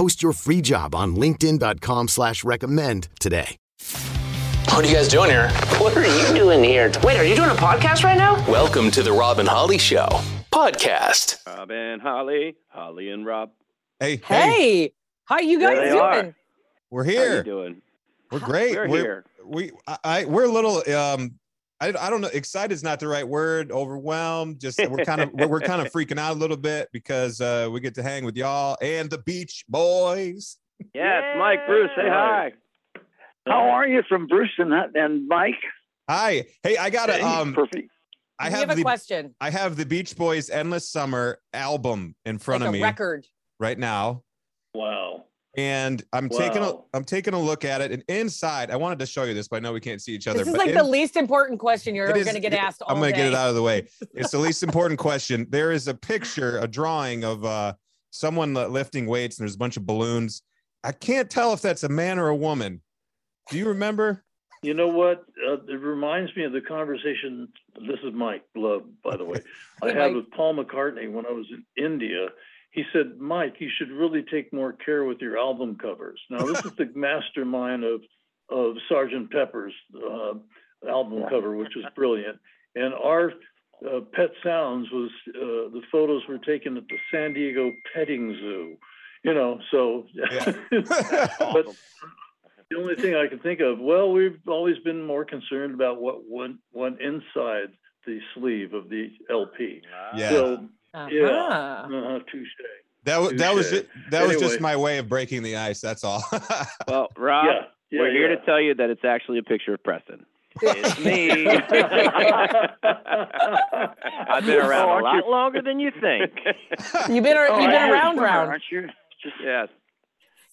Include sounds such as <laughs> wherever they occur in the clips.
Post your free job on linkedin.com slash recommend today. What are you guys doing here? What are you doing here? Wait, are you doing a podcast right now? Welcome to the Rob and Holly Show podcast. Rob and Holly, Holly and Rob. Hey, Hey, how you guys doing? are. we're How you here. doing? We're great. We're We're, here. We I, I we're a little um I, I don't know excited is not the right word overwhelmed just we're kind of we're, we're kind of <laughs> freaking out a little bit because uh we get to hang with y'all and the beach boys Yeah, it's Mike Bruce. Say hi. How are you from Bruce and, and Mike? hi hey i got a um perfect. i have have a the question. i have the beach boys endless summer album in front like of a me record. right now Wow. And i'm taking a Wow. i'm taking a look at it and inside i wanted to show you this but i know we can't see each other This is but like in- the least important question you're It is- going to get asked. I'm going to get it out of the way. <laughs> It's the least important question. There is a picture, a drawing of uh, someone lifting weights, and there's a bunch of balloons. I can't tell if that's a man or a woman. Do you remember? You know what? Uh, it reminds me of the conversation. This is Mike Love, by the way. <laughs> I had with Paul McCartney when I was in India. He said, Mike, you should really take more care with your album covers. Now, this is the <laughs> mastermind of, of Sergeant Pepper's uh, album cover, which was brilliant. And our uh, Pet Sounds was uh, the photos were taken at the San Diego Petting Zoo. You know, so Yeah. <laughs> but the only thing I can think of, well, we've always been more concerned about what went went inside the sleeve of the LP. Yeah. So Uh-huh. uh, touche. That was that was Touche. just, that was just my way of breaking the ice. That's all. <laughs> Well, Rob, Yeah, yeah, we're here yeah. to tell you that it's actually a picture of Preston. It's <laughs> me. <laughs> I've been around Oh, a lot you- longer than you think. You've been, Oh, you've been I around, remember, round. aren't you? Just yes.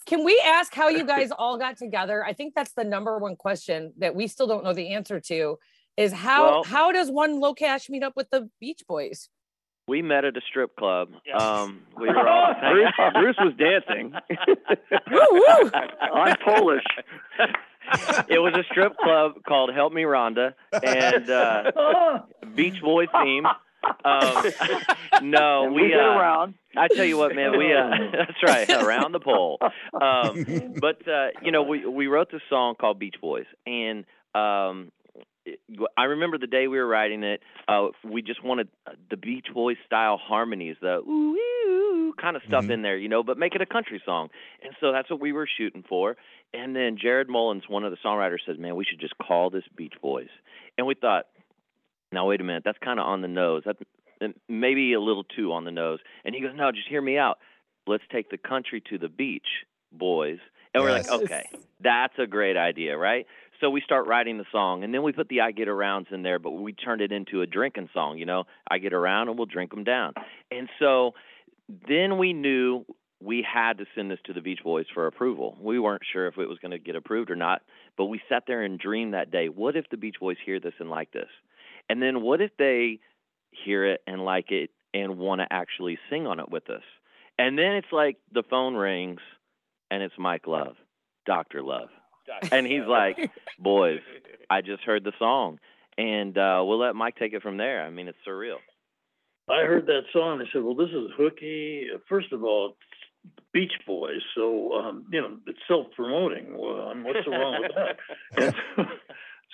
Can we ask how you guys all got together? I think that's the number one question that we still don't know the answer to. Is how Well- how does one LOCASH meet up with the Beach Boys? We met at a strip club. Um, we <laughs> were all Bruce, Bruce was dancing. Woo, woo. I'm Polish. <laughs> it was a strip club called Help Me Rhonda and uh, <laughs> Beach Boy theme. Um, no, and we, we uh, around. I tell you what, man, we uh, that's right, around the pole. Um, but uh, you know, we we wrote this song called Beach Boys, and um, it- I remember the day we were writing it. Uh, we just wanted the Beach Boys style harmonies, the ooh, kind of stuff Mhm. in there, you know, but make it a country song. And so that's what we were shooting for. And then Jared Mullins, one of the songwriters, says, "Man, we should just call this Beach Boys." And we thought, now wait a minute, that's kind of on the nose. That maybe a little too on the nose. And he goes, "No, just hear me out. Let's take the country to the beach, boys." And we're like, "Okay, that's a great idea, right?" So we start writing the song, and then we put the "I Get Arounds" in there, but we turned it into a drinking song. You know, I get around and we'll drink them down. And so then we knew we had to send this to the Beach Boys for approval. We weren't sure if it was going to get approved or not, but we sat there and dreamed that day. What if the Beach Boys hear this and like this? And then what if they hear it and like it and want to actually sing on it with us? And then it's like the phone rings and it's Mike Love, Dr. Love. And he's like, <laughs> "Boys, I just heard the song." And uh we'll let Mike take it from there. I mean, it's surreal. I heard that song. I said, "Well, this is hooky." First of all, it's Beach Boys, so um, you know it's self-promoting. Well, and what's wrong with that? And <laughs> so,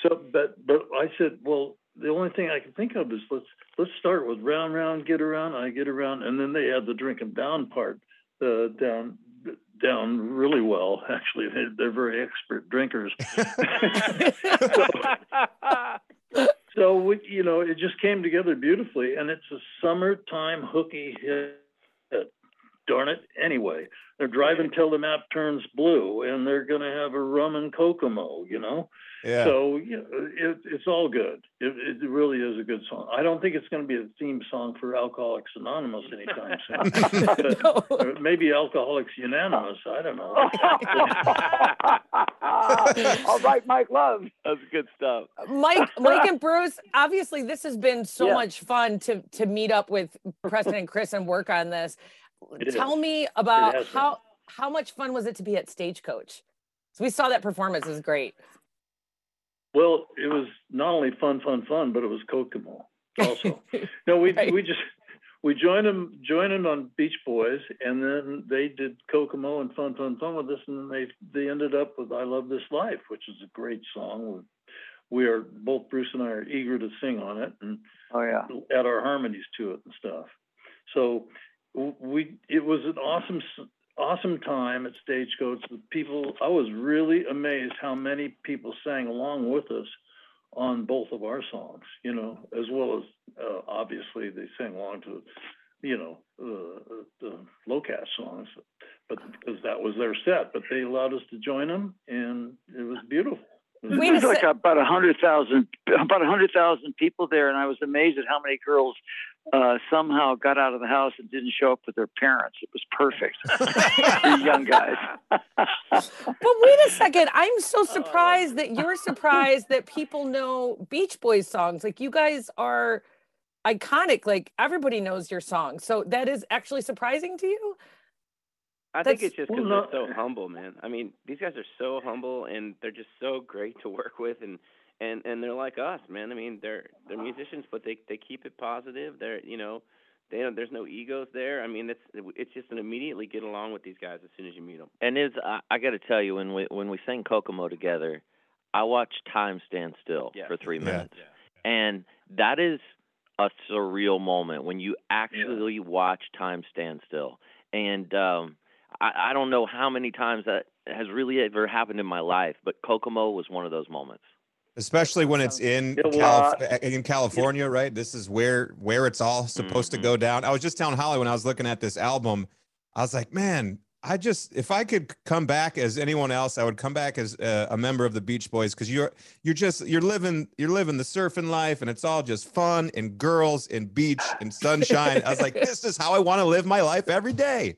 so, but but I said, well, the only thing I can think of is let's let's start with round round, get around, I get around, and then they add the drink 'em down part uh, down down really well. Actually, they, they're very expert drinkers. so, <laughs> <laughs> so we, you know, it just came together beautifully, and it's a summertime hooky hit. Darn it! Anyway, they're driving till the map turns blue, and they're going to have a rum and Kokomo. You know, Yeah. so you know, it, it's all good. It, it really is a good song. I don't think it's going to be a theme song for Alcoholics Anonymous anytime soon. <laughs> But, uh, maybe Alcoholics Unanimous. I don't know. <laughs> All right, Mike Love. That's good stuff. Mike, <laughs> Mike and Bruce, obviously this has been so Yeah. much fun to to meet up with Preston and Chris and work on this. It Tell is. me about how how much fun was it to be at Stagecoach? So we saw that performance. It was great. Well, it was not only fun, fun, fun, but it was Kokomo also. <laughs> no, we Right. we just we joined them joined them on Beach Boys, and then they did Kokomo and Fun, Fun, Fun with us, and then they they ended up with I Love This Life, which is a great song. We are both Bruce and I are eager to sing on it and Oh yeah. add our harmonies to it and stuff. So we it was an awesome awesome time at Stagecoach. The people I was really amazed how many people sang along with us on both of our songs. You know, as well as uh, obviously they sang along to you know uh, the LOCASH songs, but because that was their set. But they allowed us to join them, and it was beautiful. Was Wait There's like sec- about a hundred thousand, about a hundred thousand people there, and I was amazed at how many girls uh, somehow got out of the house and didn't show up with their parents. It was perfect <laughs> for young guys. But wait a second. I'm so surprised that you're surprised that people know Beach Boys songs. Like you guys are iconic. Like everybody knows your songs. So that is actually surprising to you. I think it's just Well, because no- they're so humble, man. I mean, these guys are so humble and they're just so great to <laughs> work with, and and and they're like us, man. I mean, they're they're musicians, but they they keep it positive. They're you know, they don't, there's no egos there. I mean, it's it's just an immediately get along with these guys as soon as you meet them. And is I, I got to tell you when we when we sang Kokomo together, I watched time stand still Yeah. for three Yeah. minutes, and that is a surreal moment when you actually watch time stand still. And um, I, I don't know how many times that has really ever happened in my life, but Kokomo was one of those moments. Especially when it's in Yeah, Calif- in California, right? This is where where it's all supposed to go down. I was just telling Holly when I was looking at this album, I was like, man, I just if I could come back as anyone else, I would come back as uh, a member of the Beach Boys because you're you're just you're living you're living the surfing life and it's all just fun and girls and beach and sunshine. I was like, <laughs> this is how I want to live my life every day.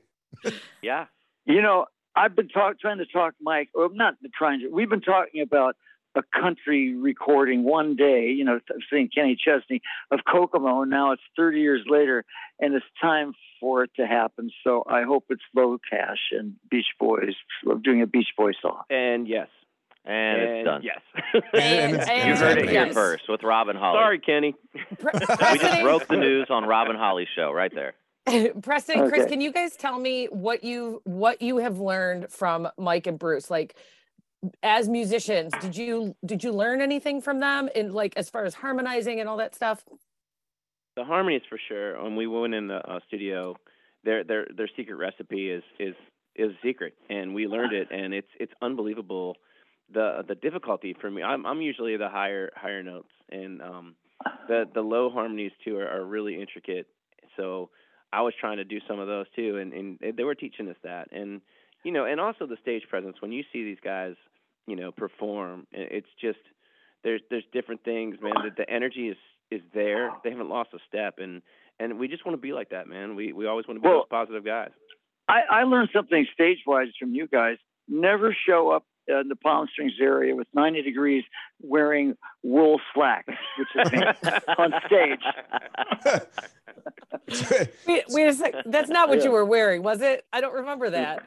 Yeah, You know, I've been talk, trying to talk Mike, or not trying to. We've been talking about a country recording one day. You know, saying Kenny Chesney of Kokomo. and Now it's 30 years later, and it's time for it to happen. So I hope it's Low Cash and Beach Boys doing a Beach Boys song. and yes, And, it's done. Yes. And it's- And- <laughs> You heard it here yes. first with Robin Holly. Sorry, Kenny. We just broke the news on Robin Holly's show right there. <laughs> Preston and Chris, can you guys tell me what you what you have learned from Mike and Bruce? Like as musicians, did you did you learn anything from them in like as far as harmonizing and all that stuff? The harmonies for sure. When we went in the uh, studio, their their their secret recipe is is is secret, and we learned it, and it's it's unbelievable. The the difficulty for me, I'm I'm usually the higher higher notes, and um, the the low harmonies too are, are really intricate. So I was trying to do some of those too, and and they were teaching us that, and you know, and also the stage presence. When you see these guys, you know, perform, it's just there's there's different things, man. The, the energy is is there. They haven't lost a step, and and we just want to be like that, man. We we always want to be Well- those positive guys. I, I learned something stage wise from you guys. Never show up in the Palm Springs area with 90 degrees wearing wool slacks, which is me, <laughs> on stage. Wait, wait a sec. That's not what Yeah. you were wearing, was it? I don't remember that.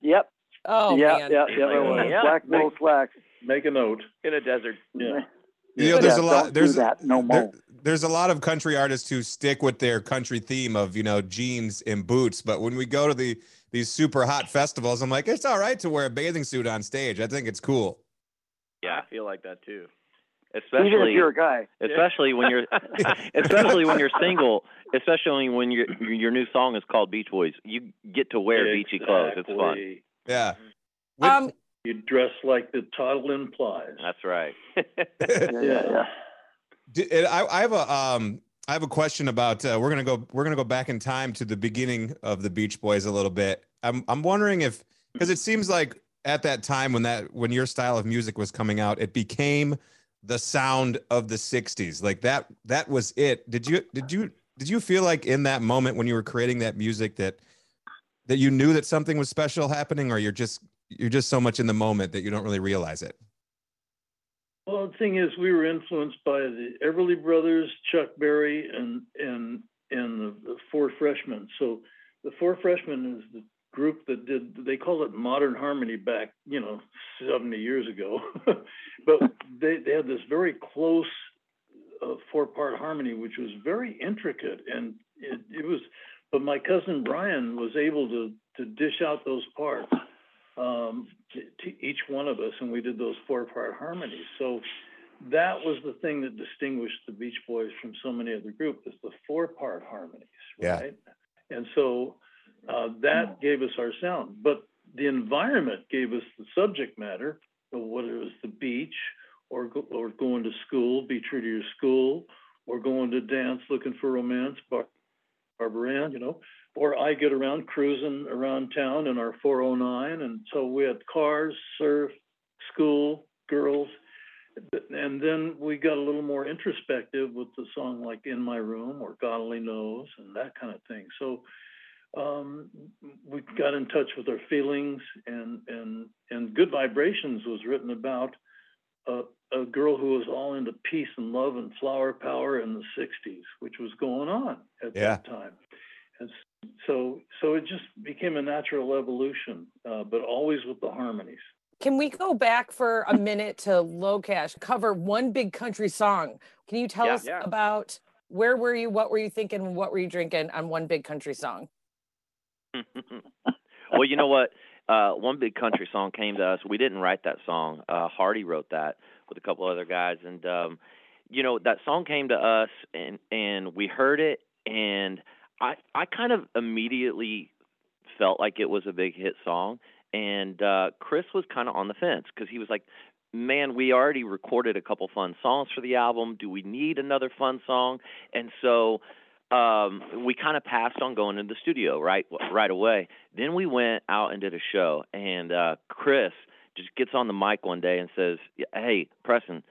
Yep. Oh yeah, man. yeah, yeah, it was. Yeah. Black wool slacks. Make a note. in a desert. Yeah. You know, there's a lot. There's that no there- more. there's a lot of country artists who stick with their country theme of you know jeans and boots. But when we go to the these super hot festivals, I'm like, it's all right to wear a bathing suit on stage. I think it's cool. Yeah, I feel like that too. Even if you're a guy. especially when you're <laughs> especially when you're single especially when your your new song is called beach boys you get to wear beachy clothes it's fun Exactly. Yeah. Um, You dress like the title implies. That's right. <laughs> <laughs> yeah. D- and I, I have a um I have a question about uh, we're gonna go we're gonna go back in time to the beginning of the Beach Boys a little bit. I'm I'm wondering if because it seems like at that time when that when your style of music was coming out, it became the sound of the '60s. Like that that was it. Did you did you did you feel like in that moment when you were creating that music that that you knew that something was special happening, or you're just you're just so much in the moment that you don't really realize it? Well, the thing is, we were influenced by the Everly Brothers, Chuck Berry, and and and the, the Four Freshmen. So, the Four Freshmen is the group that did. They call it Modern Harmony back, you know, seventy years ago. <laughs> but they they had this very close uh, four-part harmony, which was very intricate, and it, it was. But my cousin Brian was able to to dish out those parts um, to, to each one of us, and we did those four-part harmonies. So that was the thing that distinguished the Beach Boys from so many other groups, is the four-part harmonies, Yeah. right? And so uh, that gave us our sound. But the environment gave us the subject matter, whether it was the beach or go, or going to school, be true to your school, or going to dance looking for romance, Bar- Barbara Ann, you know, or I get around cruising around town in our 409. And so we had cars, surf, school, girls. And then we got a little more introspective with the song like In My Room or God Only Knows and that kind of thing. So um, we got in touch with our feelings and, and, and Good Vibrations was written about a, a girl who was all into peace and love and flower power in the 60s, which was going on at Yeah. that time. And so, so it just became a natural evolution, uh, but always with the harmonies. Can we go back for a minute to LOCASH, cover one big country song? Can you tell Yeah. us Yeah. about where were you, what were you thinking, what were you drinking on one big country song? <laughs> well, you know what? Uh, one big country song came to us. We didn't write that song. Uh, Hardy wrote that with a couple other guys, and um, you know that song came to us, and and we heard it, and I I kind of immediately felt like it was a big hit song, and uh, Chris was kind of on the fence because he was like, "Man, we already recorded a couple fun songs for the album. Do we need another fun song?" And so um we kind of passed on going into the studio right right away then we went out and did a show and uh chris just gets on the mic one day and says hey preston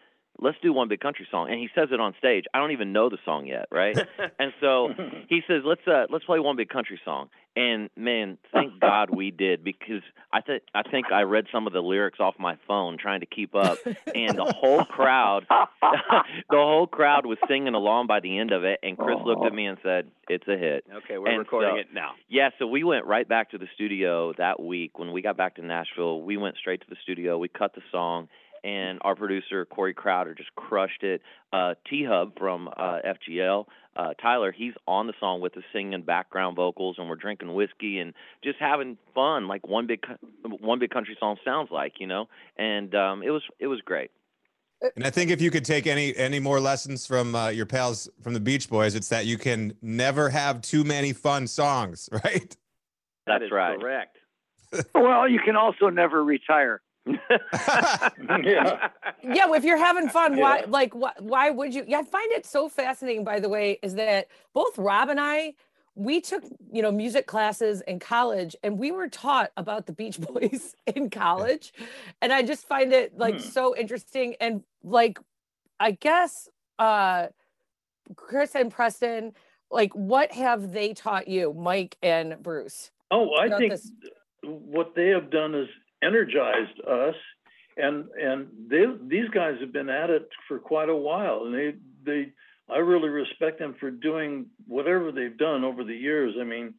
let's do one big country song and he says it on stage i don't even know the song yet right <laughs> and so he says let's uh let's play one big country song and man thank <laughs> god we did because i think i think i read some of the lyrics off my phone trying to keep up and the whole crowd <laughs> the whole crowd was singing along by the end of it and chris looked at me and said it's a hit Okay, we're And recording so- it now. yeah, so we went right back to the studio that week. When we got back to Nashville, we went straight to the studio. We cut the song, and our producer Corey Crowder just crushed it. Uh, T-Hubb from uh, FGL, uh, Tyler, he's on the song with us singing background vocals, and we're drinking whiskey and just having fun, like one big one big country song sounds like, you know. And um, it was it was great. And I think if you could take any any more lessons from uh, your pals from the Beach Boys, it's that you can never have too many fun songs, <laughs> right? That That's is right. Correct. <laughs> Well, you can also never retire. Yeah. <laughs> yeah if you're having fun why Yeah. like why, why would you yeah i find it so fascinating by the way is that both rob and i we took you know music classes in college and we were taught about the beach <laughs> boys in college and i just find it like Hmm. so interesting and like i guess uh chris and preston like what have they taught you mike and bruce Oh, I think this? what they have done is energized us, and and they these guys have been at it for quite a while, and they they I really respect them for doing whatever they've done over the years. I mean,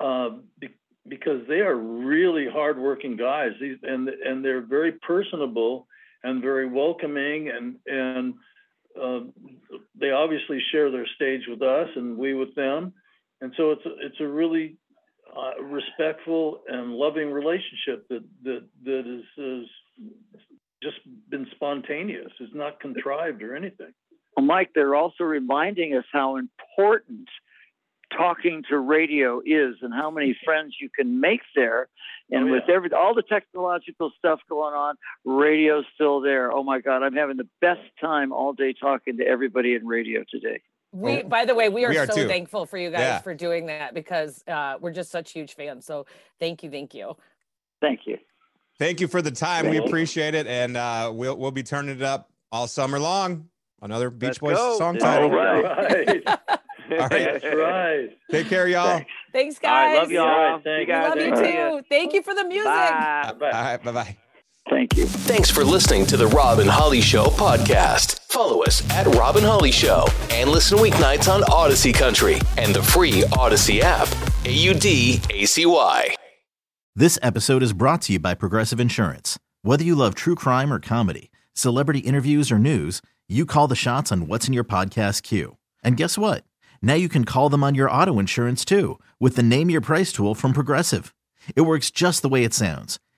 uh, be, because they are really hardworking guys, these and and they're very personable and very welcoming, and and uh, they obviously share their stage with us, and we with them, and so it's a, it's a really uh, respectful and loving relationship that that that is, is just been spontaneous. It's not contrived or anything. Well, Mike, they're also reminding us how important talking to radio is and how many friends you can make there. And Oh, with every all the technological stuff going on, radio's still there. Oh my God, I'm having the best time all day talking to everybody in radio today. We, by the way, we are, We are so too. thankful for you guys Yeah. for doing that because uh, we're just such huge fans. So thank you, thank you. Thank you. Thank you for the time. We Thank you. appreciate it, and uh, we'll we'll be turning it up all summer long. Another Beach Let's Boys go. song All title. <laughs> All right. All right. That's right. Take care, y'all. Thanks. Thanks, All right, guys. love y'all. All right, See you We guys. love you too. Thank you for the music. Bye. All right, bye bye. Thank you. Thanks for listening to the Rob and Holly Show podcast. Follow us at Rob and Holly Show and listen weeknights on Audacy Country and the free Audacy app. A U D A C Y. This episode is brought to you by Progressive Insurance. Whether you love true crime or comedy, celebrity interviews or news, you call the shots on what's in your podcast queue. And guess what? Now you can call them on your auto insurance too with the Name Your Price tool from Progressive. It works just the way it sounds.